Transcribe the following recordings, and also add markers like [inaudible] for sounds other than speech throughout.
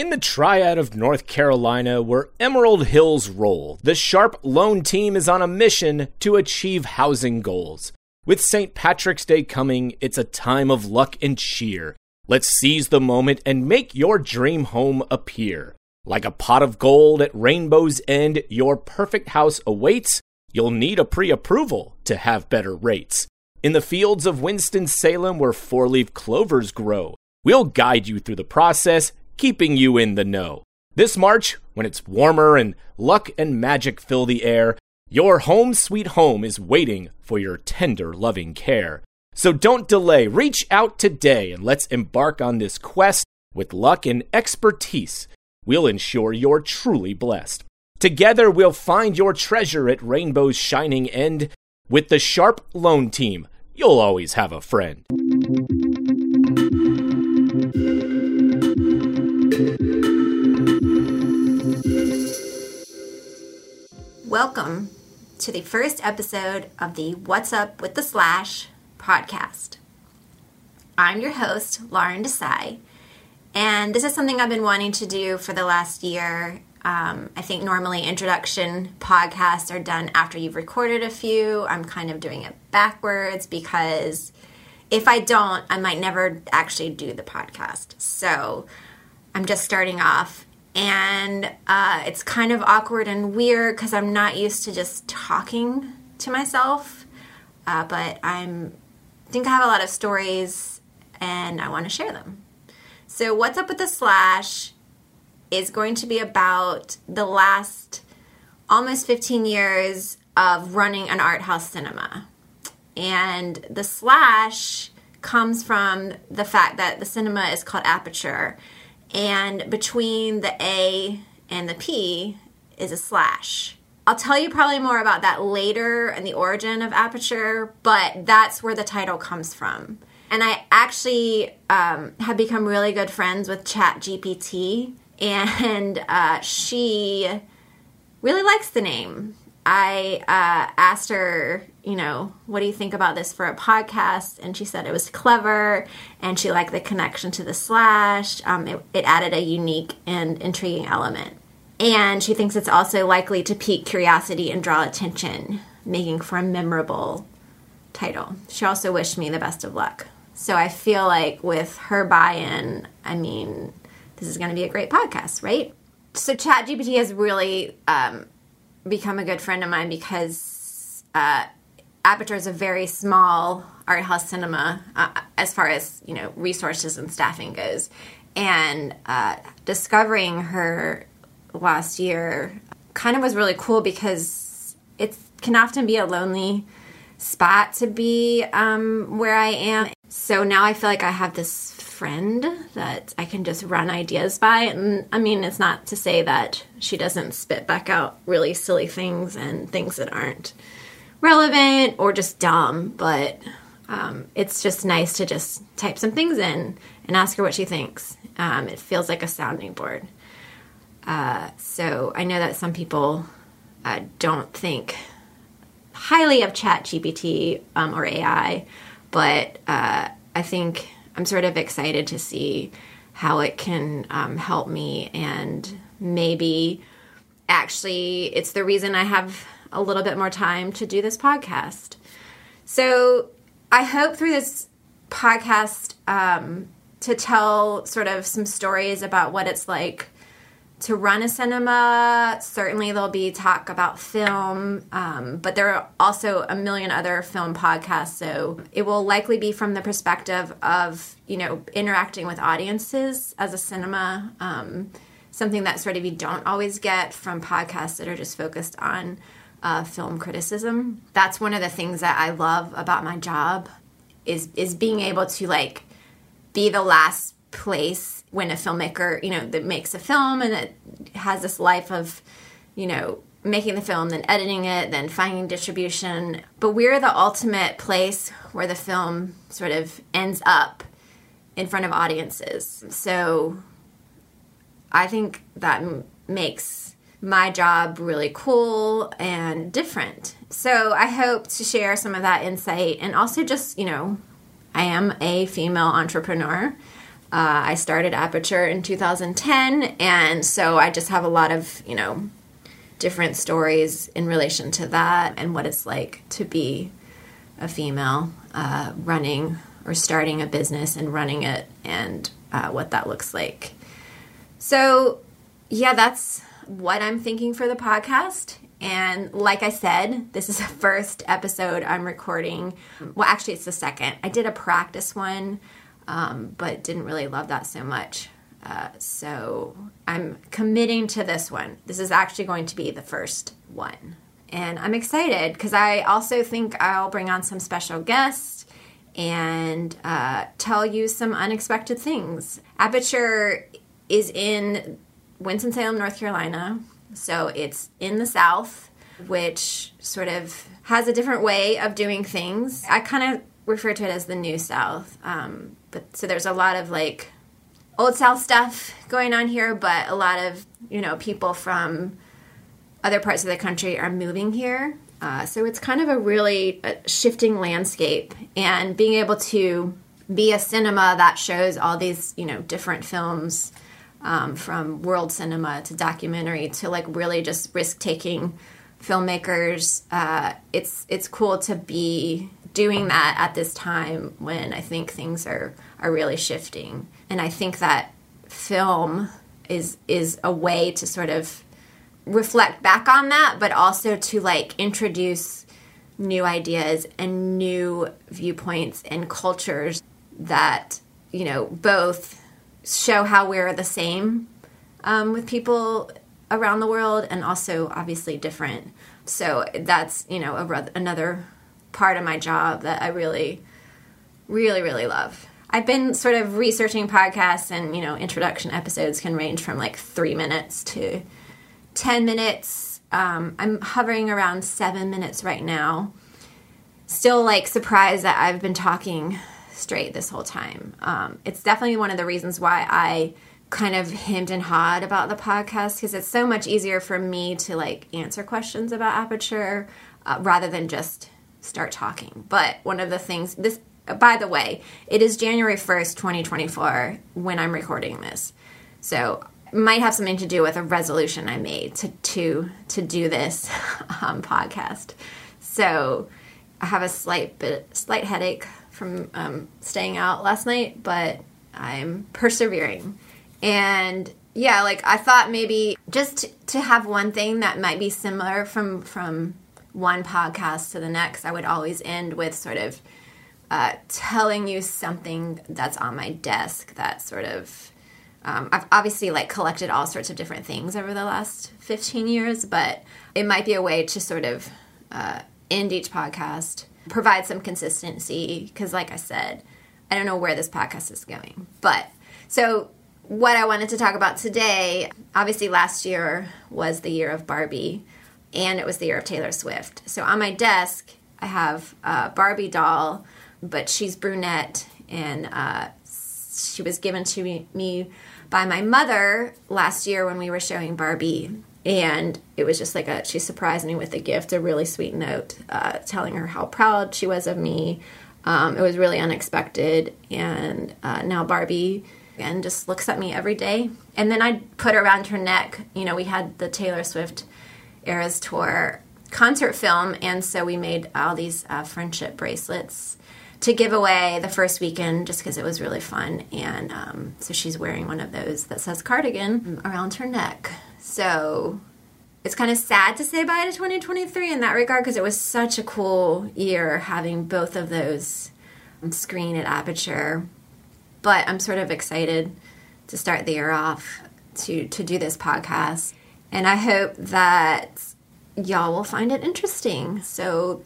In the triad of North Carolina, where Emerald Hills roll, the Sharp Loan Team is on a mission to achieve housing goals. With St. Patrick's Day coming, it's a time of luck and cheer. Let's seize the moment and make your dream home appear. Like a pot of gold at Rainbow's End, your perfect house awaits. You'll need a pre approval to have better rates. In the fields of Winston-Salem, where four leaf clovers grow, we'll guide you through the process keeping you in the know. This March, when it's warmer and luck and magic fill the air, your home sweet home is waiting for your tender, loving care. So don't delay, reach out today and let's embark on this quest with luck and expertise. We'll ensure you're truly blessed. Together, we'll find your treasure at Rainbow's shining end. With the Sharp Loan Team, you'll always have a friend. Welcome to the first episode of the What's Up with the Slash podcast. I'm your host, Lawren Desai, and this is something I've been wanting to do for the last year. Um, I think normally introduction podcasts are done after you've recorded a few. I'm kind of doing it backwards because if I don't, I might never actually do the podcast. So I'm just starting off and uh, it's kind of awkward and weird because I'm not used to just talking to myself. Uh, but I'm I think I have a lot of stories and I want to share them. So what's up with the slash is going to be about the last almost 15 years of running an art house cinema. And the slash comes from the fact that the cinema is called Aperture and between the A and the P is a slash. I'll tell you probably more about that later and the origin of Aperture, but that's where the title comes from. And I actually um, have become really good friends with ChatGPT, and uh, she really likes the name. I uh, asked her, you know, what do you think about this for a podcast? And she said it was clever and she liked the connection to the slash. Um, it, it added a unique and intriguing element. And she thinks it's also likely to pique curiosity and draw attention, making for a memorable title. She also wished me the best of luck. So I feel like with her buy in, I mean, this is going to be a great podcast, right? So ChatGPT has really um, become a good friend of mine because uh, Aperture is a very small art house cinema uh, as far as you know resources and staffing goes, and uh, discovering her last year kind of was really cool because it can often be a lonely spot to be um, where I am. So now I feel like I have this friend that I can just run ideas by. And I mean, it's not to say that she doesn't spit back out really silly things and things that aren't relevant or just dumb, but um, it's just nice to just type some things in and ask her what she thinks. Um, it feels like a sounding board. Uh, so I know that some people uh, don't think highly of ChatGPT um, or AI, but uh, I think I'm sort of excited to see how it can um, help me and maybe actually it's the reason I have a little bit more time to do this podcast. So I hope through this podcast um, to tell sort of some stories about what it's like to run a cinema. Certainly, there'll be talk about film, um, but there are also a million other film podcasts. So it will likely be from the perspective of you know interacting with audiences as a cinema. Um, something that sort of you don't always get from podcasts that are just focused on uh, film criticism. That's one of the things that I love about my job is is being able to like be the last place when a filmmaker, you know, that makes a film and it has this life of, you know, making the film, then editing it, then finding distribution. But we're the ultimate place where the film sort of ends up in front of audiences. So I think that m- makes my job really cool and different. So I hope to share some of that insight and also just, you know, I am a female entrepreneur Uh, I started Aperture in 2010, and so I just have a lot of, you know, different stories in relation to that and what it's like to be a female uh, running or starting a business and running it and uh, what that looks like. So, yeah, that's what I'm thinking for the podcast. And like I said, this is [laughs] the first episode I'm recording. Well, actually, it's the second. I did a practice one, um, but didn't really love that so much. Uh, so I'm committing to this one. This is actually going to be the first one. And I'm excited because I also think I'll bring on some special guests and uh, tell you some unexpected things. Aperture is in Winston-Salem, North Carolina. So it's in the South, which sort of has a different way of doing things. I kind of refer to it as the New South. Um, but so there's a lot of like old South stuff going on here, but a lot of, you know, people from other parts of the country are moving here. Uh, so it's kind of a really shifting landscape, and being able to be a cinema that shows all these, you know, different films um, from world cinema to documentary to like really just risk taking filmmakers. Uh, it's it's cool to be doing that at this time when I think things are are really shifting, and I think that film is is a way to sort of reflect back on that, but also to like introduce new ideas and new viewpoints and cultures that, you know, both show how we're the same um, with people around the world and also obviously different. So that's, you know, a, another part of my job that I really, really, really love. I've been sort of researching podcasts and, you know, introduction episodes can range from like three minutes to 10 minutes. Um, I'm hovering around seven minutes right now. Still, like, surprised that I've been talking straight this whole time. Um, it's definitely one of the reasons why I kind of hemmed and hawed about the podcast because it's so much easier for me to like answer questions about aperture uh, rather than just start talking. But one of the things this by the way, it is January 1st, 2024 when I'm recording this. So might have something to do with a resolution I made to to to do this [laughs] um, podcast. So I have a slight bit slight headache from um, staying out last night, but I'm persevering. And yeah, like I thought maybe just to have one thing that might be similar from from one podcast to the next, I would always end with sort of uh, telling you something that's on my desk that sort of um, I've obviously like collected all sorts of different things over the last 15 years, but it might be a way to sort of uh, end each podcast, provide some consistency. Because, like I said, I don't know where this podcast is going. But so, what I wanted to talk about today obviously, last year was the year of Barbie, and it was the year of Taylor Swift. So, on my desk, I have a Barbie doll, but she's brunette and uh, she was given to me, by my mother last year when we were showing Barbie. And it was just like a, she surprised me with a gift, a really sweet note, uh, telling her how proud she was of me. Um, it was really unexpected. And uh, now Barbie again just looks at me every day. And then I put around her neck. You know, we had the Taylor Swift Eras Tour concert film, and so we made all these uh, friendship bracelets to give away the first weekend just because it was really fun. And um, so she's wearing one of those that says cardigan around her neck. So it's kind of sad to say bye to 2023 in that regard because it was such a cool year having both of those screen at Aperture. But I'm sort of excited to start the year off to to do this podcast. And I hope that y'all will find it interesting. So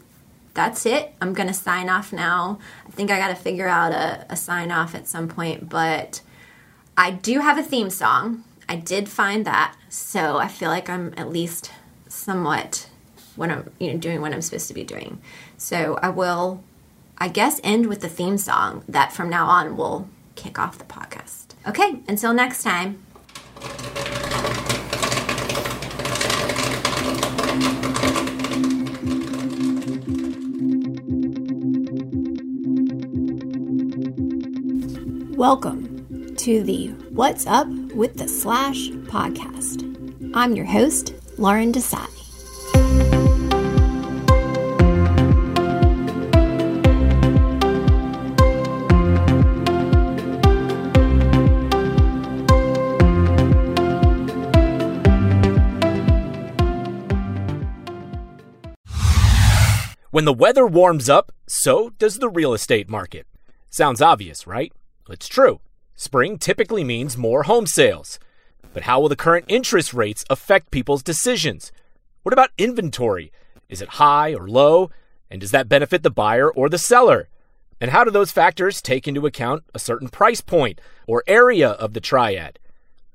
that's it. I'm going to sign off now. I think I got to figure out a, a sign off at some point, but I do have a theme song. I did find that, so I feel like I'm at least somewhat what I'm you know doing what I'm supposed to be doing. So I will, I guess, end with the theme song that from now on will kick off the podcast. Okay, until next time. Welcome to the What's Up with the Slash podcast. I'm your host, Lawren Desai. When the weather warms up, so does the real estate market. Sounds obvious, right? It's true. Spring typically means more home sales. But how will the current interest rates affect people's decisions? What about inventory? Is it high or low? And does that benefit the buyer or the seller? And how do those factors take into account a certain price point or area of the triad?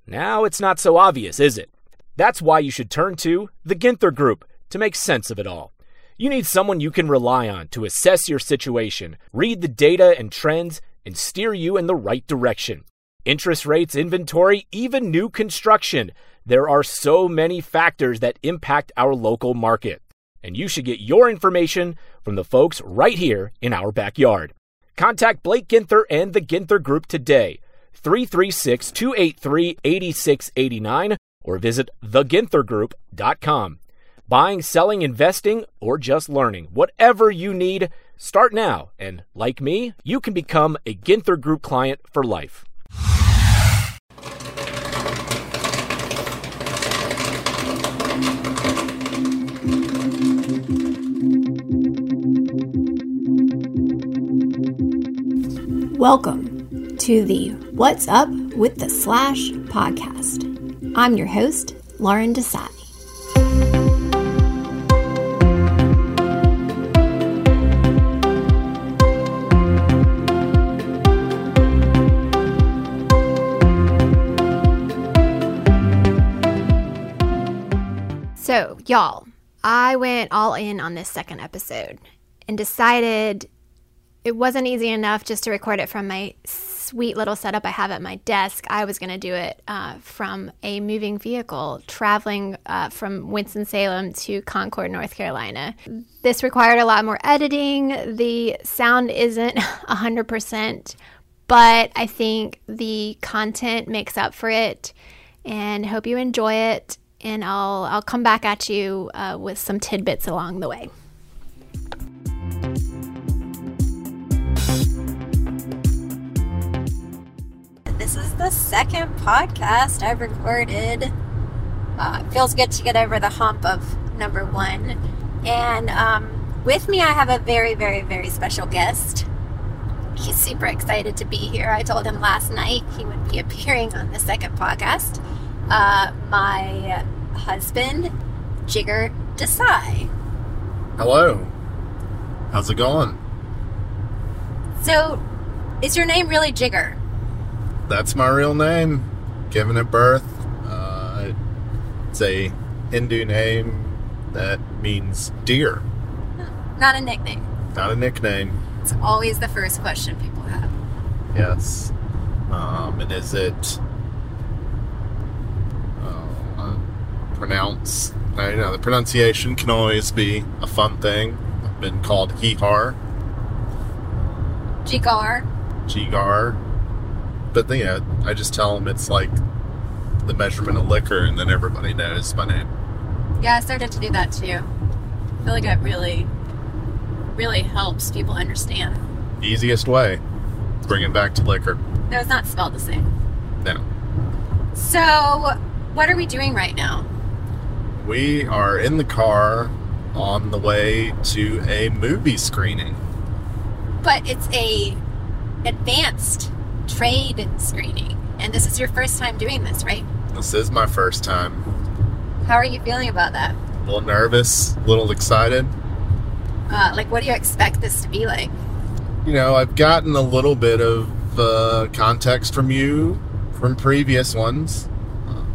Now it's not so obvious, is it? That's why you should turn to the Ginther Group to make sense of it all. You need someone you can rely on to assess your situation, read the data and trends, and steer you in the right direction. Interest rates, inventory, even new construction. There are so many factors that impact our local market. And you should get your information from the folks right here in our backyard. Contact Blake Ginther and the Ginther Group today, 336 283 8689, or visit theginthergroup.com. Buying, selling, investing, or just learning. Whatever you need, start now. And like me, you can become a Ginther Group client for life. Welcome to the What's Up with the Slash podcast. I'm your host, Lawren Desai. So, y'all, I went all in on this second episode and decided it wasn't easy enough just to record it from my sweet little setup I have at my desk. I was going to do it uh, from a moving vehicle traveling uh, from Winston-Salem to Concord, North Carolina. This required a lot more editing. The sound isn't [laughs] 100%, but I think the content makes up for it and hope you enjoy it and I'll I'll come back at you uh, with some tidbits along the way. This is the second podcast I've recorded. Uh, it feels good to get over the hump of number one, and um, with me I have a very very very special guest. He's super excited to be here. I told him last night he would be appearing on the second podcast uh, my husband, Jigar Desai. Hello. How's it going? So, is your name really Jigar? That's my real name. Given at birth. Uh, it's a Hindu name that means deer. Not a nickname. Not a nickname. It's always the first question people have. Yes. Um, and is it pronounce. I know, the pronunciation can always be a fun thing. I've been called Hihar. Jigar. Jigar. But then, yeah, I just tell them it's like the measurement of liquor, and then everybody knows my name. Yeah, I started to do that too. I feel like it really, really helps people understand. Easiest way. Bring it back to liquor. No, it's not spelled the same. No. So, what are we doing right now? We are in the car on the way to a movie screening. But it's a advanced trade screening. And this is your first time doing this, right? This is my first time. How are you feeling about that? A little nervous, a little excited. Uh, like, what do you expect this to be like? You know, I've gotten a little bit of uh, context from you from previous ones.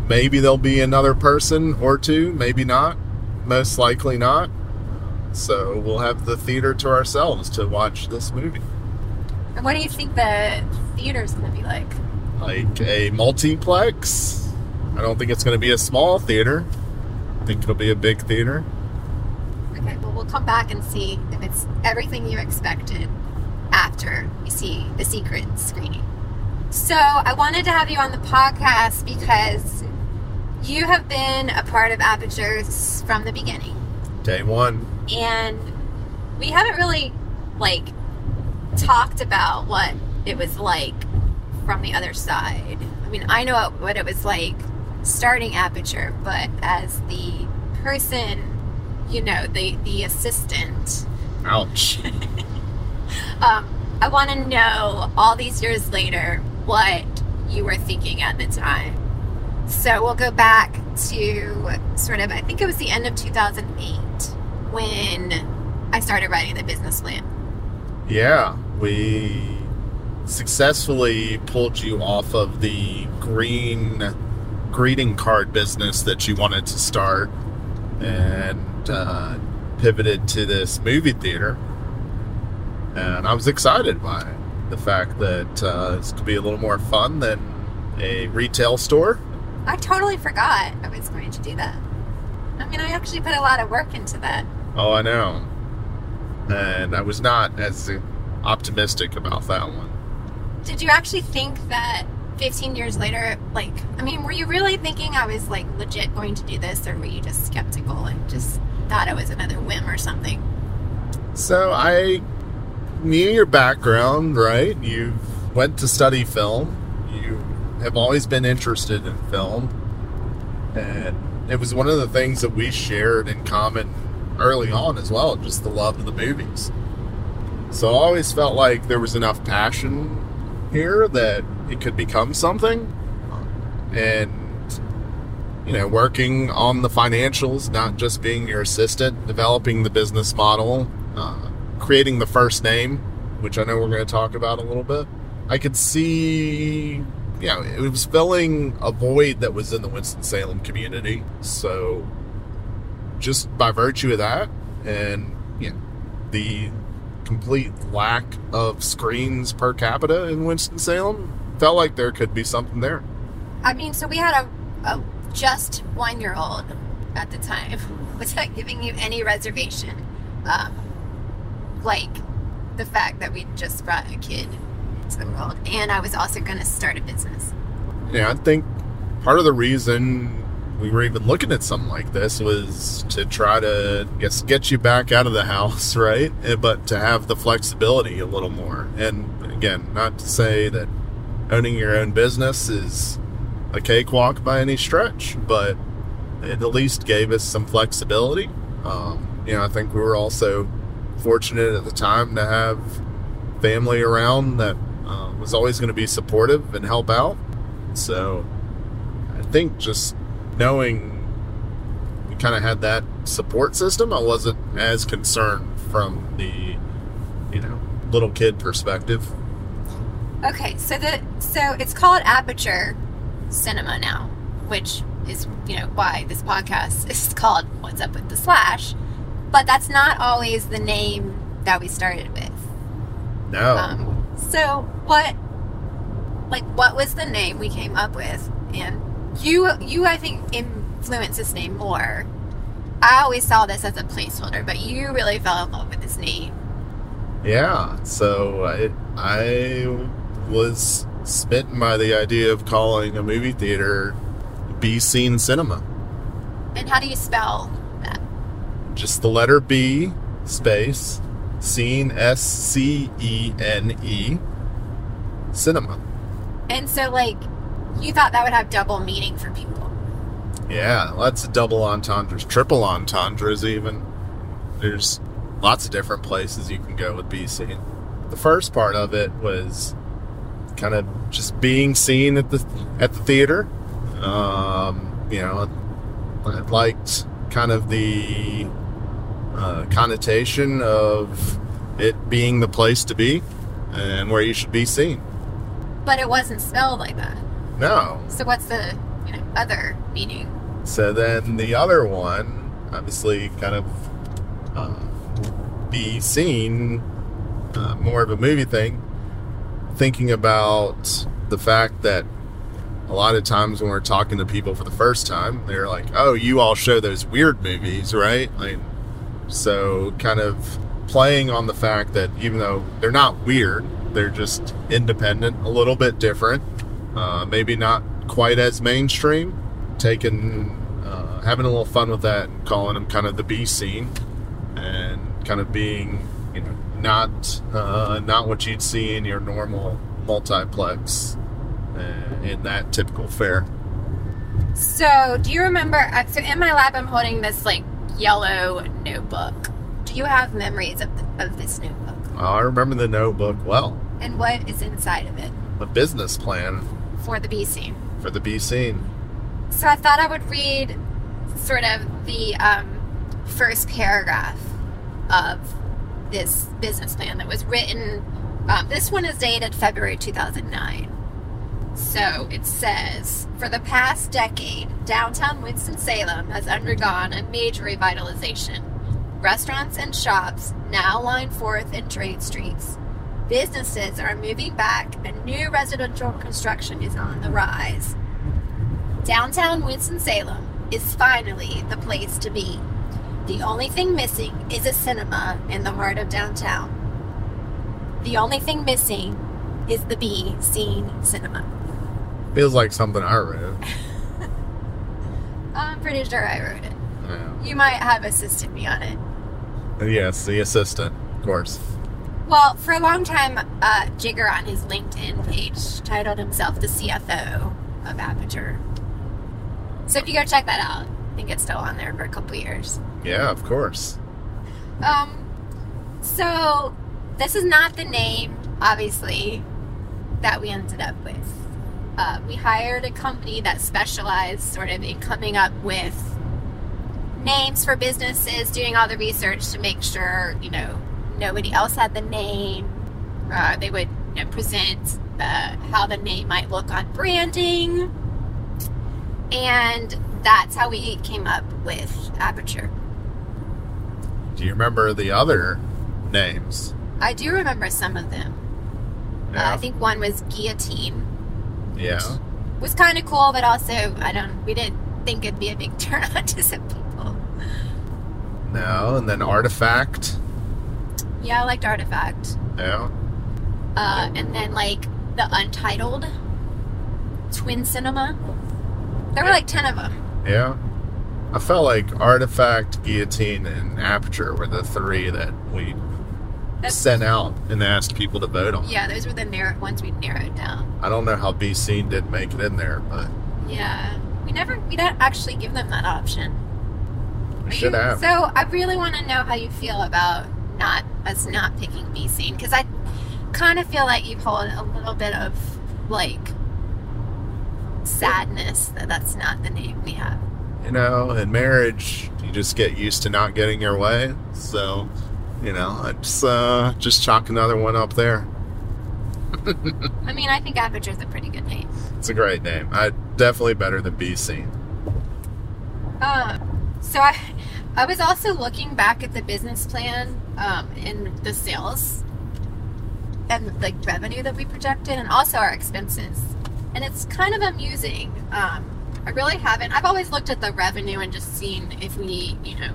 Maybe there'll be another person or two, maybe not. Most likely not. So we'll have the theater to ourselves to watch this movie. And what do you think the theater's going to be like? Like a multiplex. I don't think it's going to be a small theater. I think it'll be a big theater. Okay, well, we'll come back and see if it's everything you expected after you see the secret screening. So I wanted to have you on the podcast because you have been a part of Apertures from the beginning. Day one. And we haven't really like talked about what it was like from the other side. I mean, I know what it was like starting Aperture, but as the person, you know, the the assistant, Ouch. [laughs] um, I want to know all these years later what you were thinking at the time. So we'll go back to sort of, I think it was the end of 2008 when I started writing the business plan. Yeah, we successfully pulled you off of the green greeting card business that you wanted to start and uh, pivoted to this movie theater. And I was excited by. The fact that uh, this could be a little more fun than a retail store. I totally forgot I was going to do that. I mean, I actually put a lot of work into that. Oh, I know. And I was not as optimistic about that one. Did you actually think that 15 years later, like, I mean, were you really thinking I was like legit going to do this, or were you just skeptical and just thought it was another whim or something? So I knew your background, right? You went to study film. Have always been interested in film. And it was one of the things that we shared in common early on as well, just the love of the movies. So I always felt like there was enough passion here that it could become something. And, you know, working on the financials, not just being your assistant, developing the business model, uh, creating the first name, which I know we're going to talk about a little bit. I could see, know, it was filling a void that was in the Winston-Salem community. So just by virtue of that and, know, the complete lack of screens per capita in Winston-Salem, felt like there could be something there. I mean, so we had a, a just one year old at the time. [laughs] Was that giving you any reservation? Um, like the fact that we just brought a kid the world, and I was also going to start a business. Yeah, I think part of the reason we were even looking at something like this was to try to guess get you back out of the [laughs] house, right? Eh, But to have the flexibility a little more. And again, not to say that owning your own business is a cakewalk by any stretch, but it at least gave us some flexibility. Um, you know, I think we were also fortunate at the time to have family around that was always going to be supportive and help out. So I think just knowing we kind of had that support system, I wasn't as concerned from the, you know, little kid perspective. Okay, so the so it's called Aperture Cinema now, which is you know why this podcast [laughs] is called "What's Up with the Slash," but that's not always the name that we started with. No. Um, so what, like, what was the name we came up with? And you, you, I think influenced this name more. I always saw this as a placeholder, but you really fell in love with this name. Yeah, so I, I was smitten by the idea of calling a movie theater B Scene Cinema. And how do you spell that? Just the letter B space Scene S C E N E Cinema. And so, like, you thought that would have double meaning for people. Yeah, lots of double entendres, triple entendres even. There's lots of different places you can go with B Scene. The first part of it was kind of just being seen at the at the theater. Um, you know, I liked kind of the uh, connotation of it being the place to be and where you should be seen. But it wasn't spelled like that. No. So what's the you know other meaning? So then the other one, obviously, kind of uh, be seen uh, more of a movie thing. Thinking about the fact that a lot of times when we're talking to people for the first time, they're like, "Oh, you all show those weird movies, right?" Like, so kind of playing on the fact that even though they're not weird, They're just independent, a little bit different, uh, maybe not quite as mainstream. Taking, uh, having a little fun with that, and calling them kind of the B scene, and kind of being, you know, not uh, not what you'd see in your normal multiplex uh, in that typical fare. So, do you remember? uh, So, in my lab, I'm holding this like yellow notebook. Do you have memories of, of this notebook? I remember the notebook well. And what is inside of it A business plan for the B scene? for the B scene. So, I thought I would read sort of the um, first paragraph of this business plan that was written. Um, this one is dated February 2009. So it says, for the past decade, downtown Winston-Salem has undergone a major revitalization. Restaurants and shops now line Fourth and Trade Streets. Businesses are moving back, and new residential construction is on the rise. Downtown Winston-Salem is finally the place to be. The only thing missing is a cinema in the heart of downtown. The only thing missing is the B Scene Cinema. Feels like something I wrote. [laughs] I'm pretty sure I wrote it. Yeah. You might have assisted me on it. Yes, the assistant, of course. Well, for a long time, uh, Jigar on his LinkedIn page titled himself the CFO of Aperture. So if you go check that out, I think it's still on there for a couple years. Yeah, of course. Um, so this is not the name, obviously, that we ended up with. Uh, we hired a company that specialized sort of in coming up with names for businesses, doing all the research to make sure, you know, nobody else had the name. Uh, they would you know, present uh, how the name might look on branding. And that's how we came up with Aperture. Do you remember the other names? I do remember some of them. Uh, I think one was guillotine. Yeah. Was kind of cool, but also I don't. We didn't think it'd be a big [laughs] turn on to some people. No, and then Artifact. Yeah, I liked Artifact. Yeah. Uh, and then like the Untitled Twin Cinema. There were like ten of them. Yeah. I felt like Artifact, Guillotine, and Aperture were the three that we That's, sent out and asked people to vote on. yeah, those were the narrow ones we narrowed down. I don't know how BC Scene did make it in there, but Yeah, we never we don't actually give them that option. we should you- have. So I really want to know how you feel about not us not picking B Scene because I kind of feel like you hold a little bit of like sadness that that's not the name we have. you know, in marriage, you just get used to not getting your way. So, you know, I just uh, just chalk another one up there. [laughs] I mean, I think Aperture is a pretty good name. It's a great name. I definitely better than BC. Scene. Um, so I, I was also looking back at the business plan um, and the sales and like revenue that we projected, and also our expenses. And it's kind of amusing. Um, I really haven't. I've always looked at the revenue and just seen if we, you know,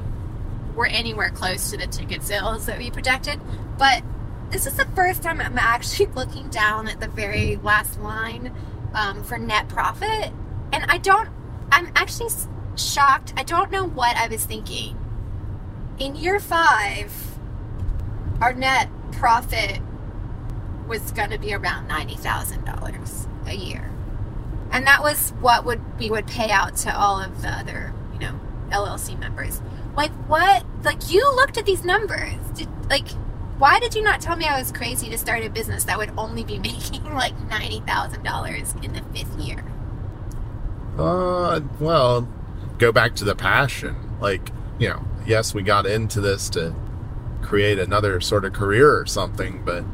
were anywhere close to the ticket sales that we projected. But this is the first time I'm actually [laughs] looking down at the very last line um, for net profit, and I don't. I'm actually shocked. I don't know what I was thinking. In year five, our net profit was going to be around ninety thousand dollars a year, and that was what would we would pay out to all of the other, LLC members. Like what? Like you looked at these numbers. Did, like, why did you not tell me I was crazy to start a business that would only be [laughs] making like ninety thousand dollars in the fifth year? Uh, well, go back to the passion. Like, you know, yes, we got into this to create another sort of career or something, but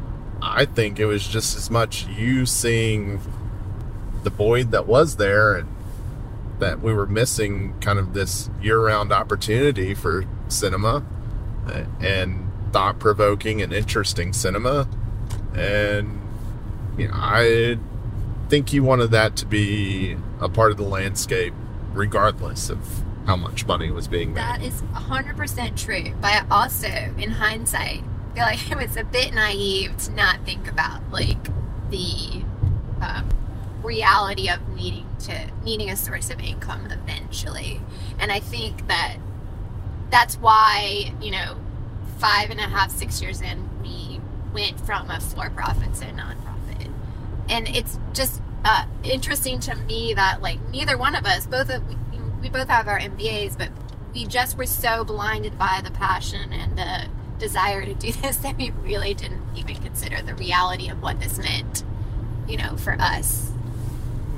I think it was just as much you seeing the void that was there and that we were missing kind of this year-round opportunity for cinema uh, and thought-provoking and interesting cinema and you know i think he wanted that to be a part of the landscape regardless of how much money was being made That is 100% true. But I also, in hindsight, feel like [laughs] it was a bit naive to not think about like the um, reality of needing to needing a source of income eventually. And I think that that's why you know five and a half, six years in, we went from a for-profit to a nonprofit, and it's just uh, interesting to me that like neither one of us, both of we, we both have our MBAs, but we just were so blinded by the passion and the desire to do [laughs] this that we really didn't even consider the reality of what this meant, you know, for us.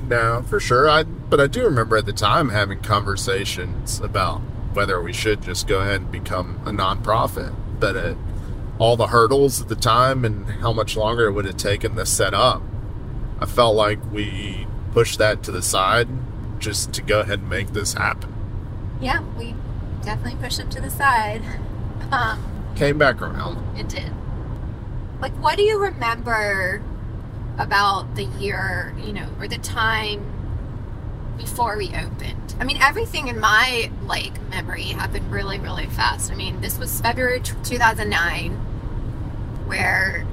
No, for sure. I but I do remember at the time having conversations about whether we should just go ahead and become a nonprofit. But at all the hurdles at the time and how much longer it would have taken to set up, I felt like we pushed that to the side just to go ahead and make this happen. Yeah, we definitely pushed it to the side. Um, Came back around. It did. Like, what do you remember about the year, you know, or the time before we opened? I mean, everything in my like memory happened really, really fast. I mean, this was February 2009, where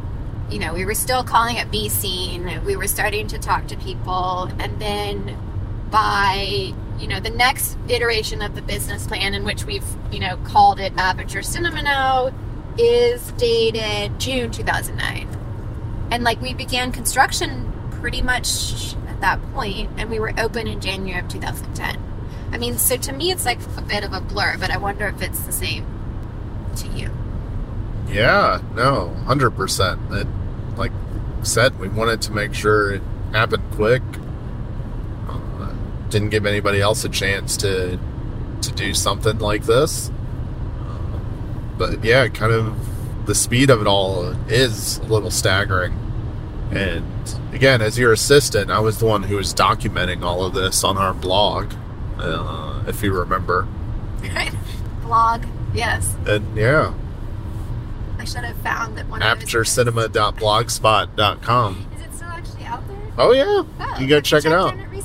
you know we were still calling it B scene. We were starting to talk to people, and then by you know the next iteration of the business plan, in which we've you know called it Aperture Cinema now, is dated June 2009, and like we began construction pretty much at that point, and we were open in January of 2010. I mean, so to me, it's like a bit of a blur, but I wonder if it's the same to you. Yeah, no, hundred percent. It, like said, we wanted to make sure it happened quick. Uh, didn't give anybody else a chance to to do something like this. Uh, but yeah, kind of the speed of it all is a little staggering. And again, as your assistant, I was the one who was documenting all of this on our blog, uh, if you remember. [laughs] Blog, yes. And yeah, I should have found that one. of aperturecinema.blogspot.com. Is it still actually out there? Oh yeah, Oh, you go check it out. it?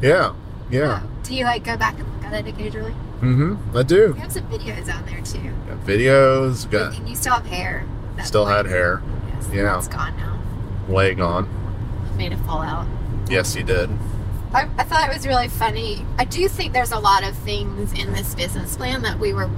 Yeah, yeah. Oh. Do you like go back and look at it occasionally? Mm-hmm. I do. We have some videos on there too. Got videos. Got And you still have hair. That's still had hair. Yes, Yeah. It's gone now. Way gone. Made it fall out. Yes, you did. I, I thought it was really funny. I do think there's a lot of things in this business plan that we were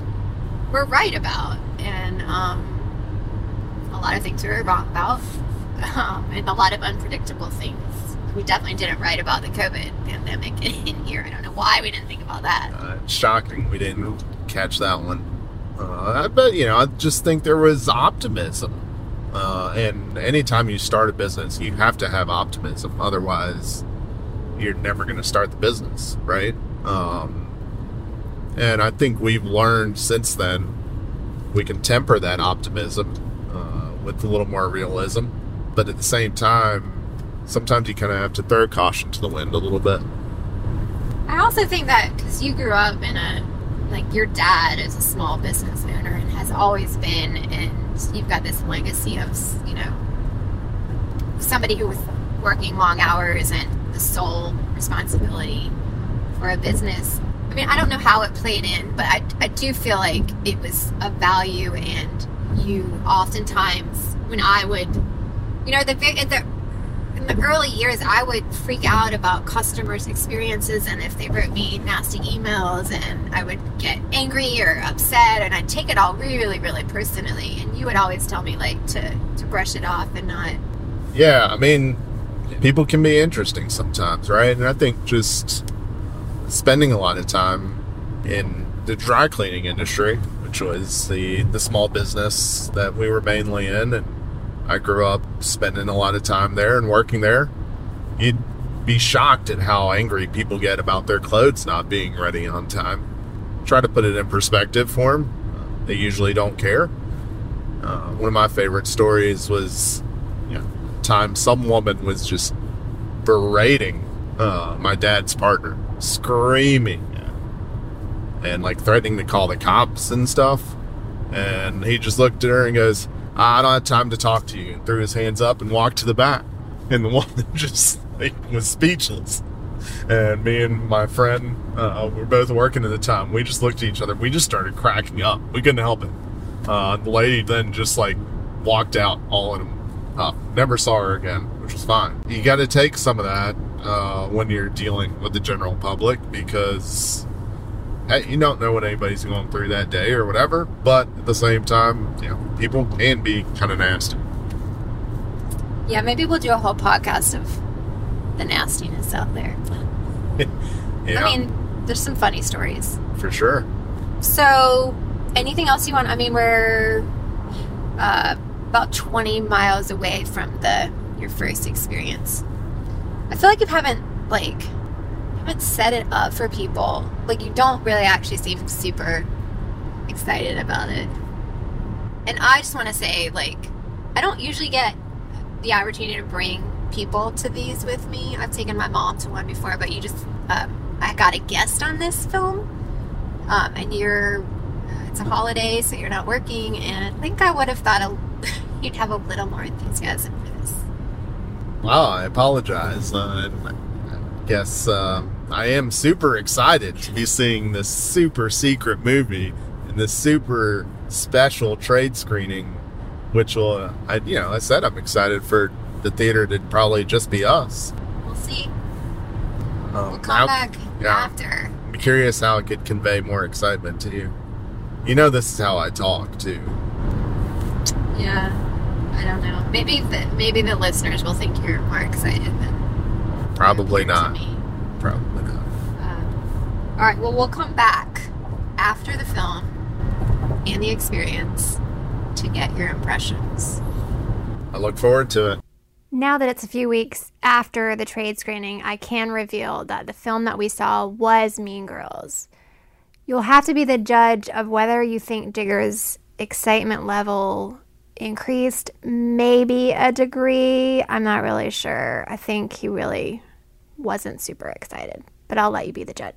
were right about, and um, a lot of things we were wrong about, [laughs] um, and a lot of unpredictable things. We definitely didn't write about the COVID pandemic [laughs] in here. I don't know why we didn't think about that. Uh, shocking we didn't catch that one. Uh, but you know, I just think there was optimism. Uh, and anytime you start a business, you have to have optimism. Otherwise, you're never going to start the business, right? Um, and I think we've learned since then we can temper that optimism uh, with a little more realism. But at the same time, sometimes you kind of have to throw caution to the wind a little bit. I also think that because you grew up in a like your dad is a small business owner and has always been, and you've got this legacy of you know somebody who was working long hours and the sole responsibility for a business. I mean, I don't know how it played in, but I, I do feel like it was a value, and you oftentimes when I would, you know, the the the early years, I would freak out about customers' experiences and if they wrote me nasty emails, and I would get angry or upset, and I'd take it all really, really personally. And you would always tell me like to to brush it off and not. Yeah, I mean, people can be interesting sometimes, right? And I think just spending a lot of time in the dry cleaning industry, which was the the small business that we were mainly in, and I grew up spending a lot of time there and working there. You'd be shocked at how angry people get about their clothes not being ready on time. Try to put it in perspective for them. They usually don't care. Uh, one of my favorite stories was, you know, time some woman was just berating uh, my dad's partner, screaming and like threatening to call the cops and stuff. And he just looked at her and goes, I don't have time to talk to you. And threw his hands up and walked to the back. And the [laughs] woman just like, was speechless. And me and my friend, uh, we were both working at the time. We just looked at each other. We just started cracking up. We couldn't help it. Uh, the lady then just like walked out all in them up. Never saw her again, which was fine. You got to take some of that uh, when you're dealing with the general public because you don't know what anybody's going through that day or whatever. But at the same time, you know, people can be kind of nasty. Yeah, maybe we'll do a whole podcast of the nastiness out there. [laughs] Yeah, I mean, there's some funny stories. for sure. So, anything else you want? I mean, we're uh, about 20 miles away from the your first experience. I feel like you haven't like haven't set it up for people. Like you don't really actually seem super excited about it. And I just want to say, like, I don't usually get the opportunity to bring people to these with me. I've taken my mom to one before, but you just, um, I got a guest on this film, um, and you're, it's a holiday, so you're not working, and I think I would have thought a, [laughs] you'd have a little more enthusiasm for this. Well, I apologize. Uh, I guess uh, I am super excited to be seeing this super secret movie and this super special trade screening, which will, uh, I, you know, I said I'm excited for the theater to probably just be us. We'll see. Um, We'll come how- back yeah. after. I'm curious how it could convey more excitement to you. You know, this is how I talk too. Yeah, I don't know. Maybe the maybe the listeners will think you're more excited than Probably not. Probably all right. Well, we'll come back after the film and the experience to get your impressions. I look forward to it. Now that it's a few weeks after the trade screening, I can reveal that the film that we saw was Mean Girls. You'll have to be the judge of whether you think Jigar's excitement level increased maybe a degree. I'm not really sure. I think he really wasn't super excited, but I'll let you be the judge.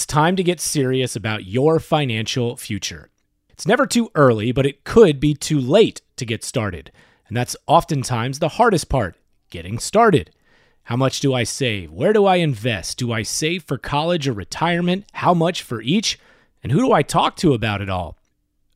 It's time to get serious about your financial future. It's never too early, but it could be too late to get started. And that's oftentimes the hardest part getting started. How much do I save? Where do I invest? Do I save for college or retirement? How much for each? And who do I talk to about it all?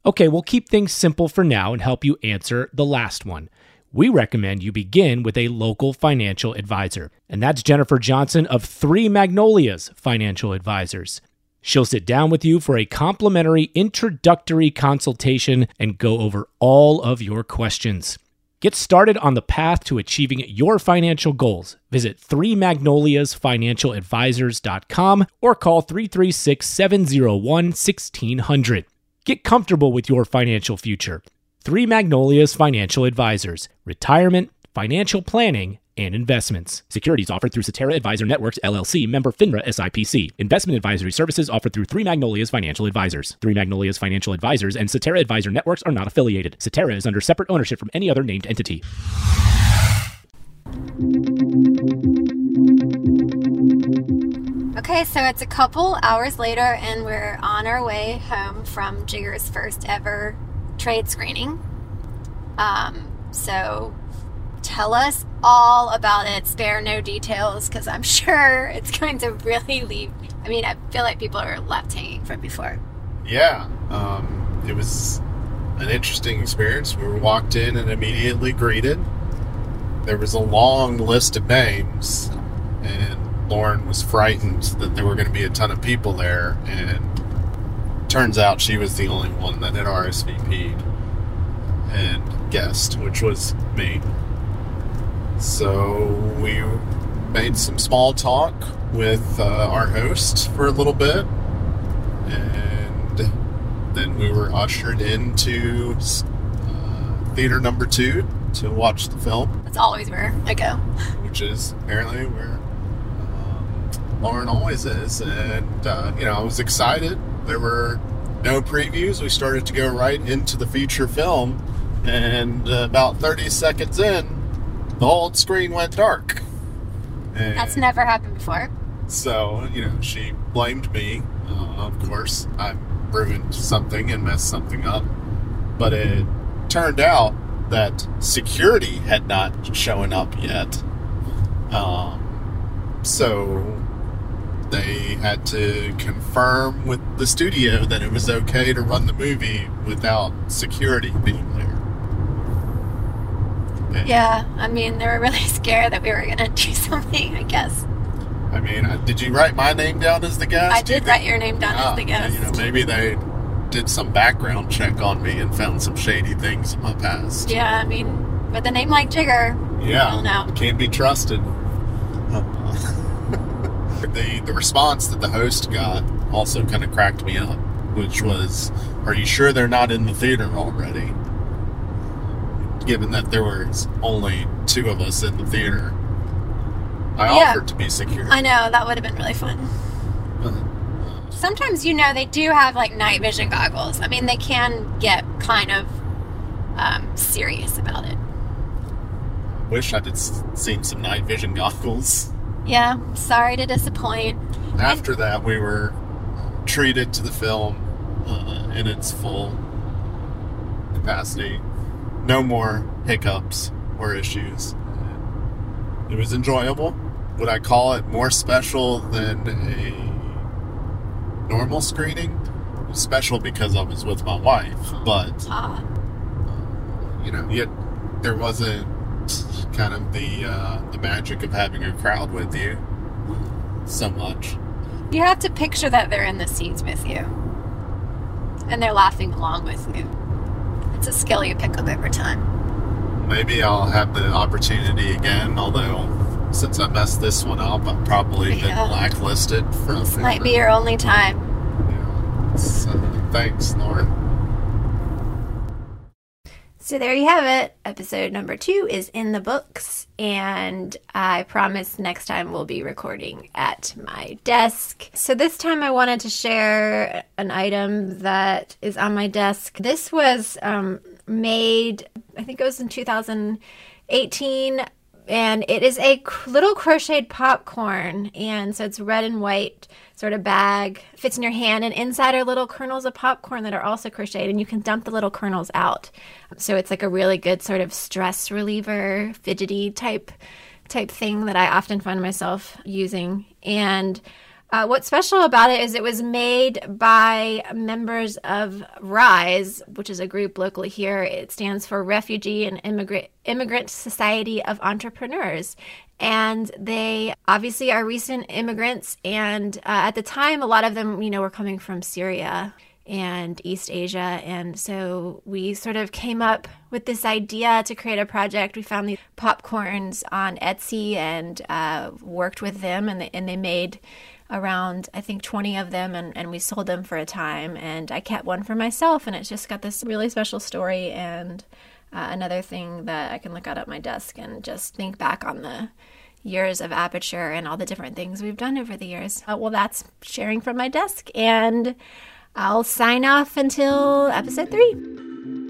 Okay, we'll keep things simple for now and help you answer the last one. We recommend you begin with a local financial advisor, and that's Jennifer Johnson of Three Magnolias Financial Advisors. She'll sit down with you for a complimentary introductory consultation and go over all of your questions. Get started on the path to achieving your financial goals. Visit 3magnoliasfinancialadvisors.com or call 336 701 1600. Get comfortable with your financial future. Three Magnolias Financial Advisors, retirement, financial planning, and investments. Securities offered through Cetera Advisor Networks LLC, member FINRA SIPC. Investment advisory services offered through Three Magnolias Financial Advisors. Three Magnolias Financial Advisors and Cetera Advisor Networks are not affiliated. Cetera is under separate ownership from any other named entity. Okay, so it's a couple hours later, and we're on our way home from Jigar's first ever trade screening. Um, so tell us all about it. Spare no details, because I'm [laughs] sure it's going to really leave. I mean, I feel like people are left hanging from before. Yeah, um, it was an interesting experience. We were walked in and immediately greeted. There was a long list of names, and Lawren was frightened that there were going to be a ton of people there. And turns out she was the only one that had RSVP'd and guessed, which was me. So we made some small talk with uh, our host for a little bit, and then we were ushered into uh, theater number two to watch the film, That's always where I go. which is apparently where um, Lawren always is. And, uh, you know, I was excited. There were no previews. We started to go right into the feature film, and uh, about 30 seconds in, the whole screen went dark. And That's never happened before. so, you know, she blamed me. Uh, of course, I ruined something and messed something up. But it turned out that security had not shown up yet. Um, so they had to confirm with the studio that it was okay to run the movie without security being there. And, Yeah, I mean, they were really [laughs] scared that we were going to do something, I guess. I mean, did you write my name down as the guest? I Do you did think- write your name down Ah, as the guest. You know, maybe they did some background check on me and found some shady things in my past. Yeah, I mean, with a name like Jigar, Yeah, know. can't be trusted. The the response that the host got also kind of cracked me up, which was, "Are you sure they're not in the theater already?" Given that there was only two of us in the theater, I Yeah. offered to be secure. I know, that would have been really fun. Sometimes, you know, they do have like night vision goggles. I mean, they can get kind of um, serious about it. Wish I'd s- seen some night vision goggles. Yeah, sorry to disappoint. After that, we were treated to the film uh, in its full capacity. No more hiccups or issues. It was enjoyable. Would I call it more special than a normal screening? Special because I was with my wife, but Ah, you know, yet there wasn't kind of the uh, the magic of having a crowd with you so much. you have to picture that they're in the seats with you and they're laughing along with you. It's a skill you pick up over time. Maybe I'll have the opportunity again, although since I messed this one up, I've probably been blacklisted for. This might be your only time. Yeah. So, thanks, Lawren. So there you have it. Episode number two is in the books, and I promise next time we'll be recording at my desk. So this time I wanted to share an item that is on my desk. This was um, made, I think it was in 2018, and it is a little crocheted popcorn, and so it's red and white sort of bag fits in your hand and inside are little kernels of popcorn that are also crocheted and you can dump the little kernels out. So it's like a really good sort of stress reliever fidgety type type thing that i often find myself using. And uh, what's special about it is it was made by members of RISE, which is a group locally here. It stands for Refugee and Immigrant Immigrant Society of Entrepreneurs, and they obviously are recent immigrants. And uh, at the time, a lot of them, you know, were coming from Syria and East Asia. And so we sort of came up with this idea to create a project. We found these popcorns on Etsy and uh, worked with them, and they, and they made around I think 20 of them and, and we sold them for a time and I kept one for myself and it's just got this really special story and uh, another thing that I can look out at my desk and just think back on the years of a/perture and all the different things we've done over the years. Uh, well, that's sharing from my desk and I'll sign off until episode three.